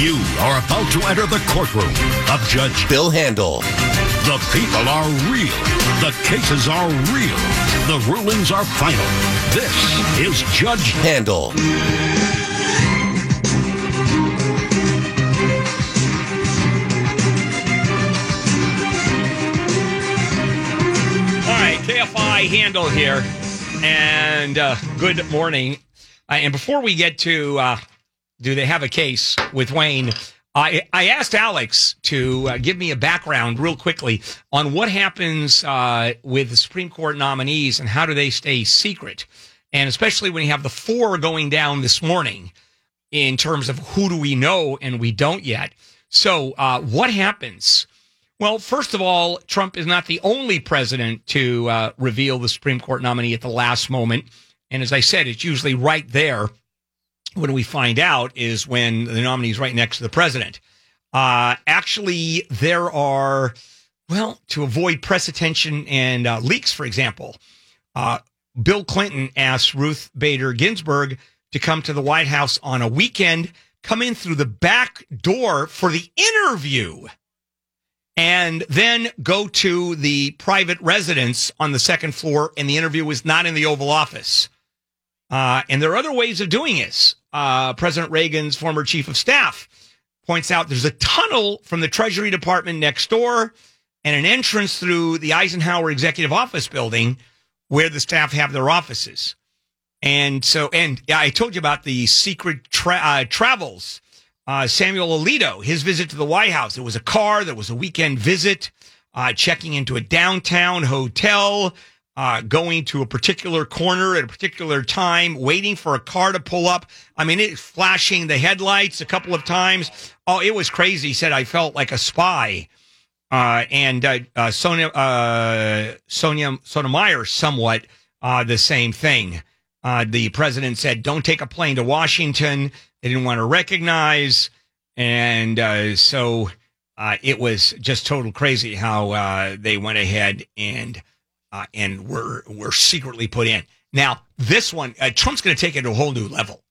You are about to enter the courtroom of Judge Bill Handel. The people are real. The cases are real. The rulings are final. This is Judge Handel. All right, KFI Handel here, and uh, good morning. Uh, and before we get to uh, do they have a case with Wayne, I, I asked Alex to uh, give me a background real quickly on what happens uh, with the Supreme Court nominees and how do they stay secret, and especially when you have the four going down this morning in terms of who do we know and we don't yet. So, uh, what happens? Well, first of all, Trump is not the only president to uh, reveal the Supreme Court nominee at the last moment. And as I said, it's usually right there when we find out is when the nominee is right next to the president. Uh, actually, there are, well, to avoid press attention and uh, leaks, for example, uh, Bill Clinton asked Ruth Bader Ginsburg to come to the White House on a weekend, come in through the back door for the interview and then go to the private residence on the second floor. And the interview was not in the Oval Office. Uh, and there are other ways of doing this. Uh, President Reagan's former chief of staff points out there's a tunnel from the Treasury Department next door and an entrance through the Eisenhower Executive Office building where the staff have their offices. And so, and I told you about the secret tra- uh, travels uh, Samuel Alito, his visit to the White House. It was a car, there was a weekend visit, uh, checking into a downtown hotel, uh, going to a particular corner at a particular time, waiting for a car to pull up. I mean, it flashing the headlights a couple of times. Oh, it was crazy. He said, I felt like a spy. Uh, and uh, uh, Sonia, uh, Sonia Sotomayor, somewhat uh, the same thing. Uh, the president said, "Don't take a plane to Washington." They didn't want to recognize, and so it was just total crazy how they went ahead and uh, and were were secretly put in. Now this one, uh, Trump's going to take it to a whole new level.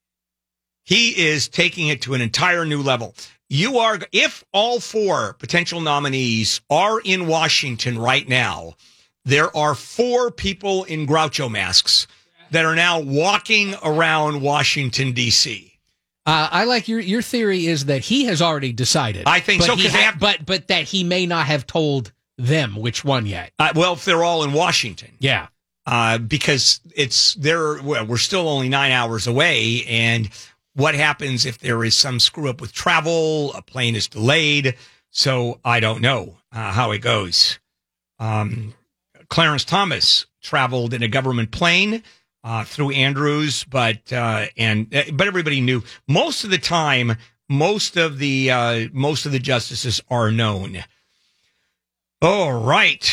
He is taking it to an entire new level. You are, if all four potential nominees are in Washington right now, there are four people in Groucho masks that are now walking around Washington D.C. Uh, I like your your theory is that he has already decided. I think so, he 'cause they have- but but that he may not have told them which one yet. Uh, well, if they're all in Washington, Yeah. uh, because it's there. We're still only nine hours away, and what happens if there is some screw up with travel? A plane is delayed, so I don't know uh, how it goes. Um, Clarence Thomas traveled in a government plane uh, through Andrews, but uh, and uh, but everybody knew most of the time. Most of the uh, most of the justices are known. All right,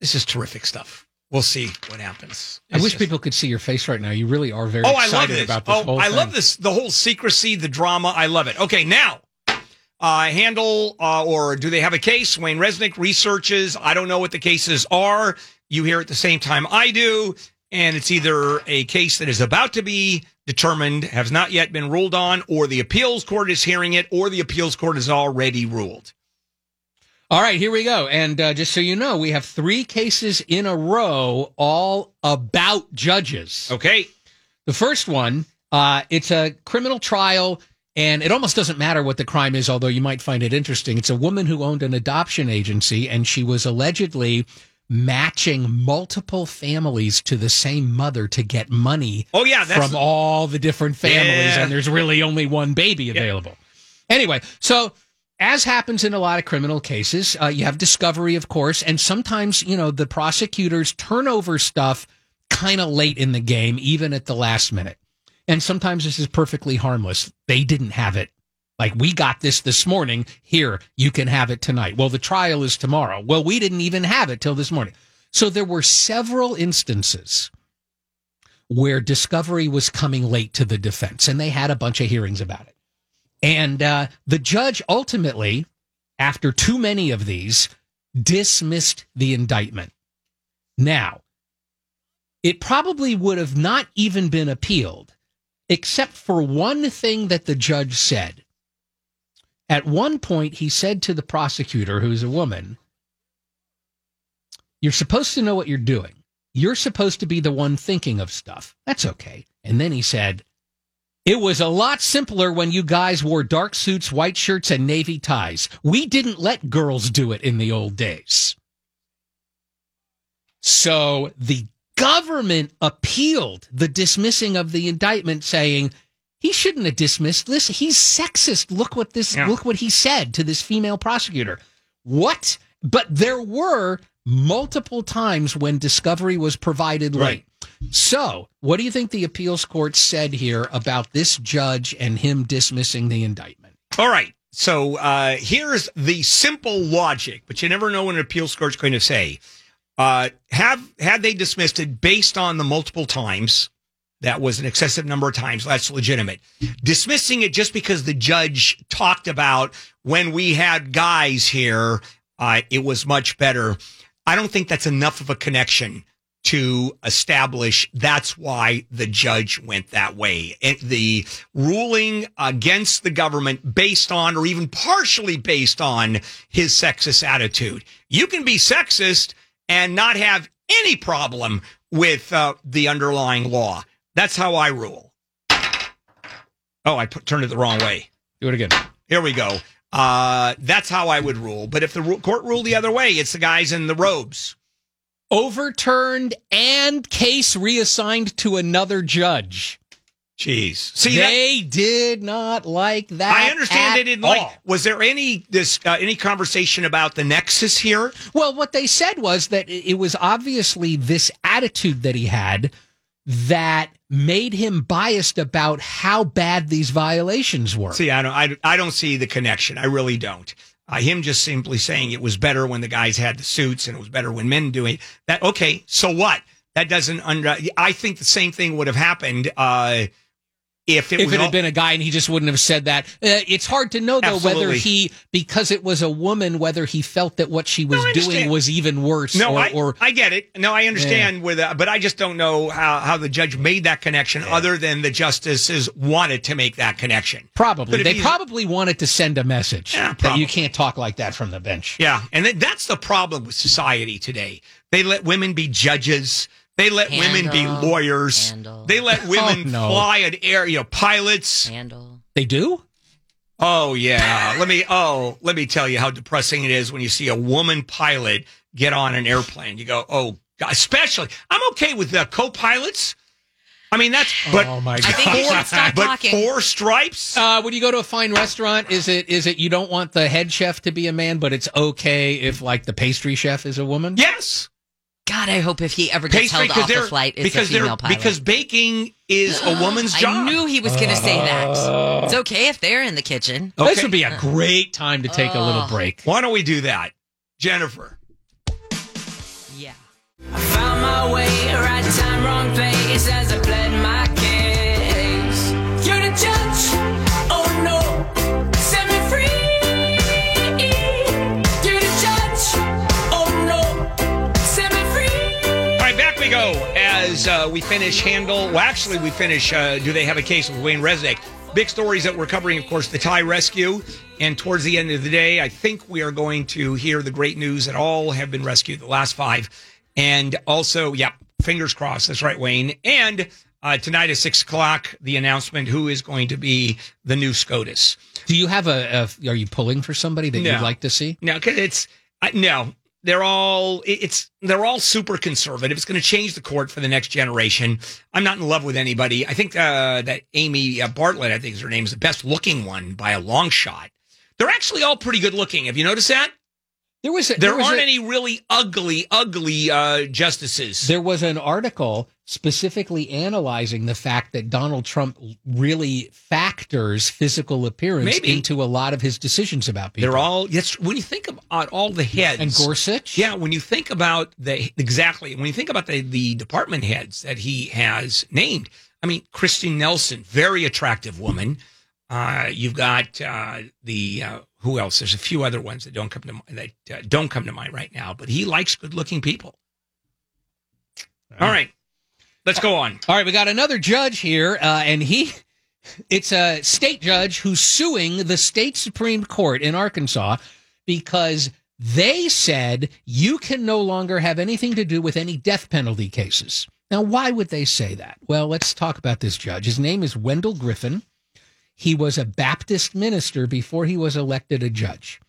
this is terrific stuff. We'll see what happens. I wish just- people could see your face right now. You really are very Oh, I love excited this. about this oh, whole I thing. love this. The whole secrecy, the drama. I love it. Okay, now, uh, Handel uh, or do they have a case? Wayne Resnick researches. I don't know what the cases are. You hear at the same time I do, and it's either a case that is about to be determined, has not yet been ruled on, or the appeals court is hearing it, or the appeals court has already ruled. All right, here we go. And uh, just so you know, we have three cases in a row, all about judges. Okay. The first one, uh, it's a criminal trial, and it almost doesn't matter what the crime is, although you might find it interesting. It's a woman who owned an adoption agency, and she was allegedly matching multiple families to the same mother to get money Oh yeah, from all the different families, Yeah. and there's really only one baby available. Anyway, so as happens in a lot of criminal cases, uh, you have discovery, of course, and sometimes you know the prosecutors turn over stuff kind of late in the game, even at the last minute. And sometimes this is perfectly harmless. They didn't have it. Like we got this this morning. Here, you can have it tonight. Well, the trial is tomorrow. Well, we didn't even have it till this morning. So there were several instances where discovery was coming late to the defense, and they had a bunch of hearings about it. And uh, the judge ultimately, after too many of these, dismissed the indictment. Now, it probably would have not even been appealed, except for one thing that the judge said. At one point, he said to the prosecutor, who's a woman, You're supposed to know what you're doing. You're supposed to be the one thinking of stuff. That's okay. And then he said, It was a lot simpler when you guys wore dark suits, white shirts, and navy ties. We didn't let girls do it in the old days. So the government appealed the dismissing of the indictment, saying, he shouldn't have dismissed this. He's sexist. Look what this Yeah. look what he said to this female prosecutor. What? But there were multiple times when discovery was provided late. So, what do you think the appeals court said here about this judge and him dismissing the indictment? All right. So uh, here's the simple logic, but you never know what an appeals court's going to say. Uh, have had they dismissed it based on the multiple times that was an excessive number of times that's legitimate dismissing it just because the judge talked about when we had guys here uh, it was much better i don't think that's enough of a connection to establish that's why the judge went that way. And the ruling against the government based on, or even partially based on his sexist attitude. You can be sexist and not have any problem with uh, the underlying law. That's how I rule. Oh, I put, turned it the wrong way. Do it again. Here we go. Uh, that's how I would rule. But if the court ruled the other way, it's the guys in the robes. Overturned and case reassigned to another judge. Jeez. See, that- they did not like that. I understand they didn't all. like. Was there any this uh, any conversation about the nexus here? Well, what they said was that it it was obviously this attitude that he had that made him biased about how bad these violations were. See, I don't, I, I don't see the connection. I really don't. Uh, him just simply saying it was better when the guys had the suits and it was better when men doing it. that. Okay, so what? That doesn't under. I think the same thing would have happened uh, if it if it all- had been a guy and he just wouldn't have said that, uh, it's hard to know though whether he, because it was a woman, whether he felt that what she was No, doing was even worse. No, or, I, or I get it. No, I understand with that, but I just don't know how, how the judge made that connection other than the justices wanted to make that connection. probably they probably wanted to send a message Yeah, that you can't talk like that from the bench. Yeah, and that's the problem with society today. They let women be judges. They let women be lawyers. Handel. They let women Oh, no. fly an air, you know, pilots. Handel. They do. Oh yeah, let me. Oh, let me tell you how depressing it is when you see a woman pilot get on an airplane. You go, oh, God. especially. I'm okay with the co-pilots. I mean, that's but oh my god. I think you should stop but talking. four stripes. Uh, when you go to a fine restaurant, is it is it you don't want the head chef to be a man, but it's okay if like the pastry chef is a woman? yes, God, I hope if he ever gets pastry held off the they're flight, it's because a female they're pilot. because baking is a woman's job. I knew he was going to say that. Uh. It's okay if they're in the kitchen. This would be a great time to take a little break. Why don't we do that, Jennifer? Yeah. Found my way, right time, wrong place as I pled my uh, we finish Handel. Well, actually, we finish. Uh, do they have a case with Wayne Resnick? Big stories that we're covering, of course, the Thai rescue. And towards the end of the day, I think we are going to hear the great news that all have been rescued, the last five. And also, yeah, fingers crossed. That's right, Wayne. And uh, tonight at six o'clock, the announcement who is going to be the new SCOTUS. Do you have a, a are you pulling for somebody that No. you'd like to see? No, because it's I, no. They're all it's they're all super conservative. It's going to change the court for the next generation. I'm not in love with anybody. I think uh, that Amy uh, Bartlett, I think is her name, is the best looking one by a long shot. They're actually all pretty good looking. Have you noticed that? There was a, There, was aren't a- any really ugly, ugly uh, justices. There was an article specifically analyzing the fact that Donald Trump really factors physical appearance Maybe. into a lot of his decisions about people. They're all yes. When you think about all the heads and Gorsuch. Yeah, when you think about the exactly when you think about the the department heads that he has named, I mean, Christine Nelson, very attractive woman. Uh, you've got uh, the uh, who else? There's a few other ones that don't come to that uh, don't come to mind right now. But he likes good looking people. All right, let's go on. All right, we got another judge here, uh, and he It's a state judge who's suing the state Supreme Court in Arkansas because they said you can no longer have anything to do with any death penalty cases. Now, why would they say that? Well, let's talk about this judge. His name is Wendell Griffen. He was a Baptist minister before he was elected a judge.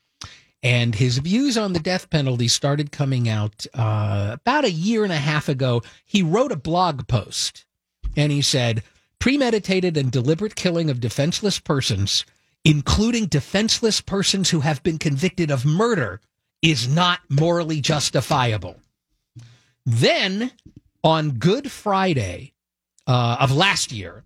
And his views on the death penalty started coming out uh, about a year and a half ago. He wrote a blog post and he said, premeditated and deliberate killing of defenseless persons, including defenseless persons who have been convicted of murder, is not morally justifiable. Then on Good Friday uh, of last year,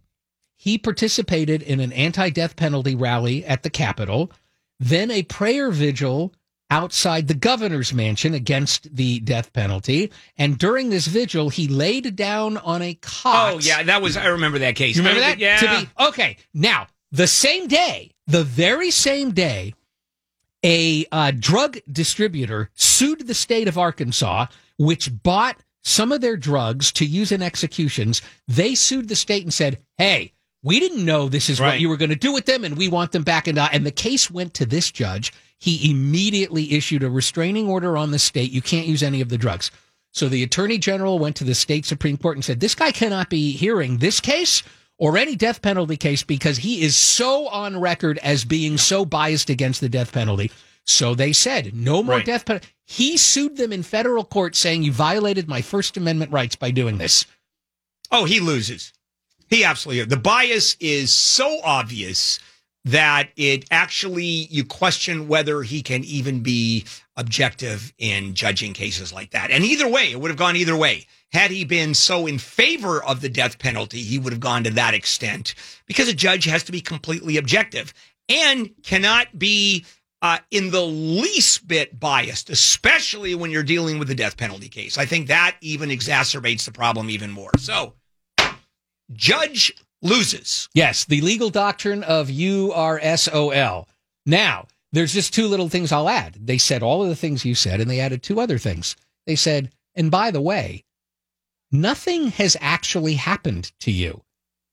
he participated in an anti death penalty rally at the Capitol, then a prayer vigil outside the governor's mansion against the death penalty. And during this vigil, he laid down on a cot. Oh yeah, that was I remember that case. You remember I- that? Yeah. To be okay. Now, the same day, the very same day, a uh, drug distributor sued the state of Arkansas, which bought some of their drugs to use in executions. They sued the state and said, "Hey, we didn't know this is what you were going to do with them, and we want them back." And uh, and the case went to this judge. He immediately issued a restraining order on the state. You can't use any of the drugs. So the attorney general went to the state supreme court and said, "This guy cannot be hearing this case." Or any death penalty case because he is so on record as being so biased against the death penalty. So they said, no more Right. death penalty. He sued them in federal court saying, You violated my First Amendment rights by doing this. Oh, he loses. He absolutely. The bias is so obvious that it actually you question whether he can even be objective in judging cases like that. And either way, it would have gone either way. Had he been so in favor of the death penalty, he would have gone to that extent because a judge has to be completely objective and cannot be uh, in the least bit biased, especially when you're dealing with the death penalty case. I think that even exacerbates the problem even more. So, judge loses. Yes, the legal doctrine of URSOL. Now, there's just two little things I'll add. They said all of the things you said, and they added two other things. They said, and by the way, nothing has actually happened to you.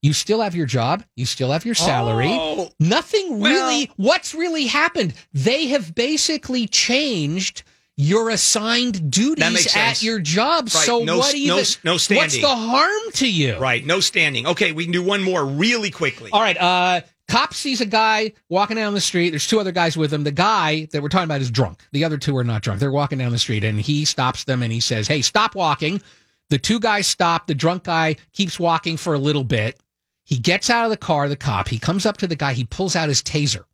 You still have your job, you still have your salary. Oh, Nothing Well- really, what's really happened? They have basically changed your assigned duties at your job. Right. So No- what no- even, no what's standing. the harm to you? right. No standing. Okay, we can do one more really quickly. All right. Uh, cop sees a guy walking down the street. There's two other guys with him. The guy that we're talking about is drunk. The other two are not drunk. They're walking down the street, and he stops them and he says, "Hey, stop walking." The two guys stop. The drunk guy keeps walking for a little bit. He gets out of the car. The cop. He comes up to the guy. He pulls out his taser.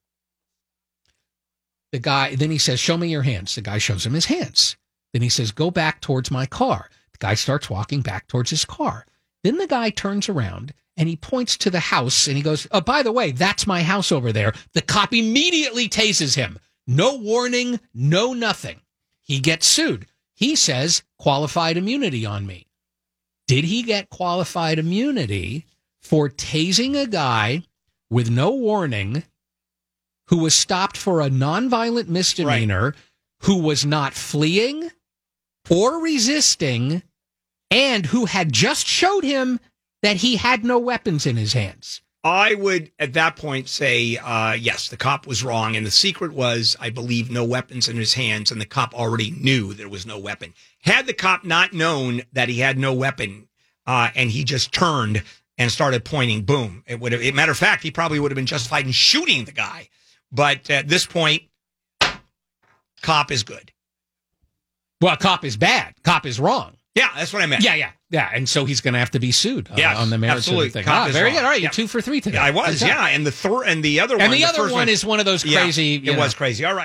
The guy. Then he says, "Show me your hands." The guy shows him his hands. Then he says, "Go back towards my car." The guy starts walking back towards his car. Then the guy turns around and he points to the house and he goes, Oh, by the way, that's my house over there. The cop immediately tases him. No warning, no nothing. He gets sued. He says, qualified immunity on me. Did he get qualified immunity for tasing a guy with no warning who was stopped for a nonviolent misdemeanor, who was not fleeing or resisting, and who had just showed him that he had no weapons in his hands. I would at that point say, uh, yes, the cop was wrong. And the secret was, I believe, no weapons in his hands. And the cop already knew there was no weapon. Had the cop not known that he had no weapon uh, and he just turned and started pointing, boom, it would have, matter of fact, he probably would have been justified in shooting the guy. But at this point, cop is good. Well, cop is bad. Cop is wrong. Yeah, that's what I meant. Yeah, yeah, yeah. And so he's going to have to be sued uh, Yes, on the merits absolutely. the thing. Cop Ah, is very wrong. good. All right, Yeah. you're two for three today. I was, yeah. And the thir- and the other one, And the, other first one, is one of those crazy. you it know. was crazy. All right.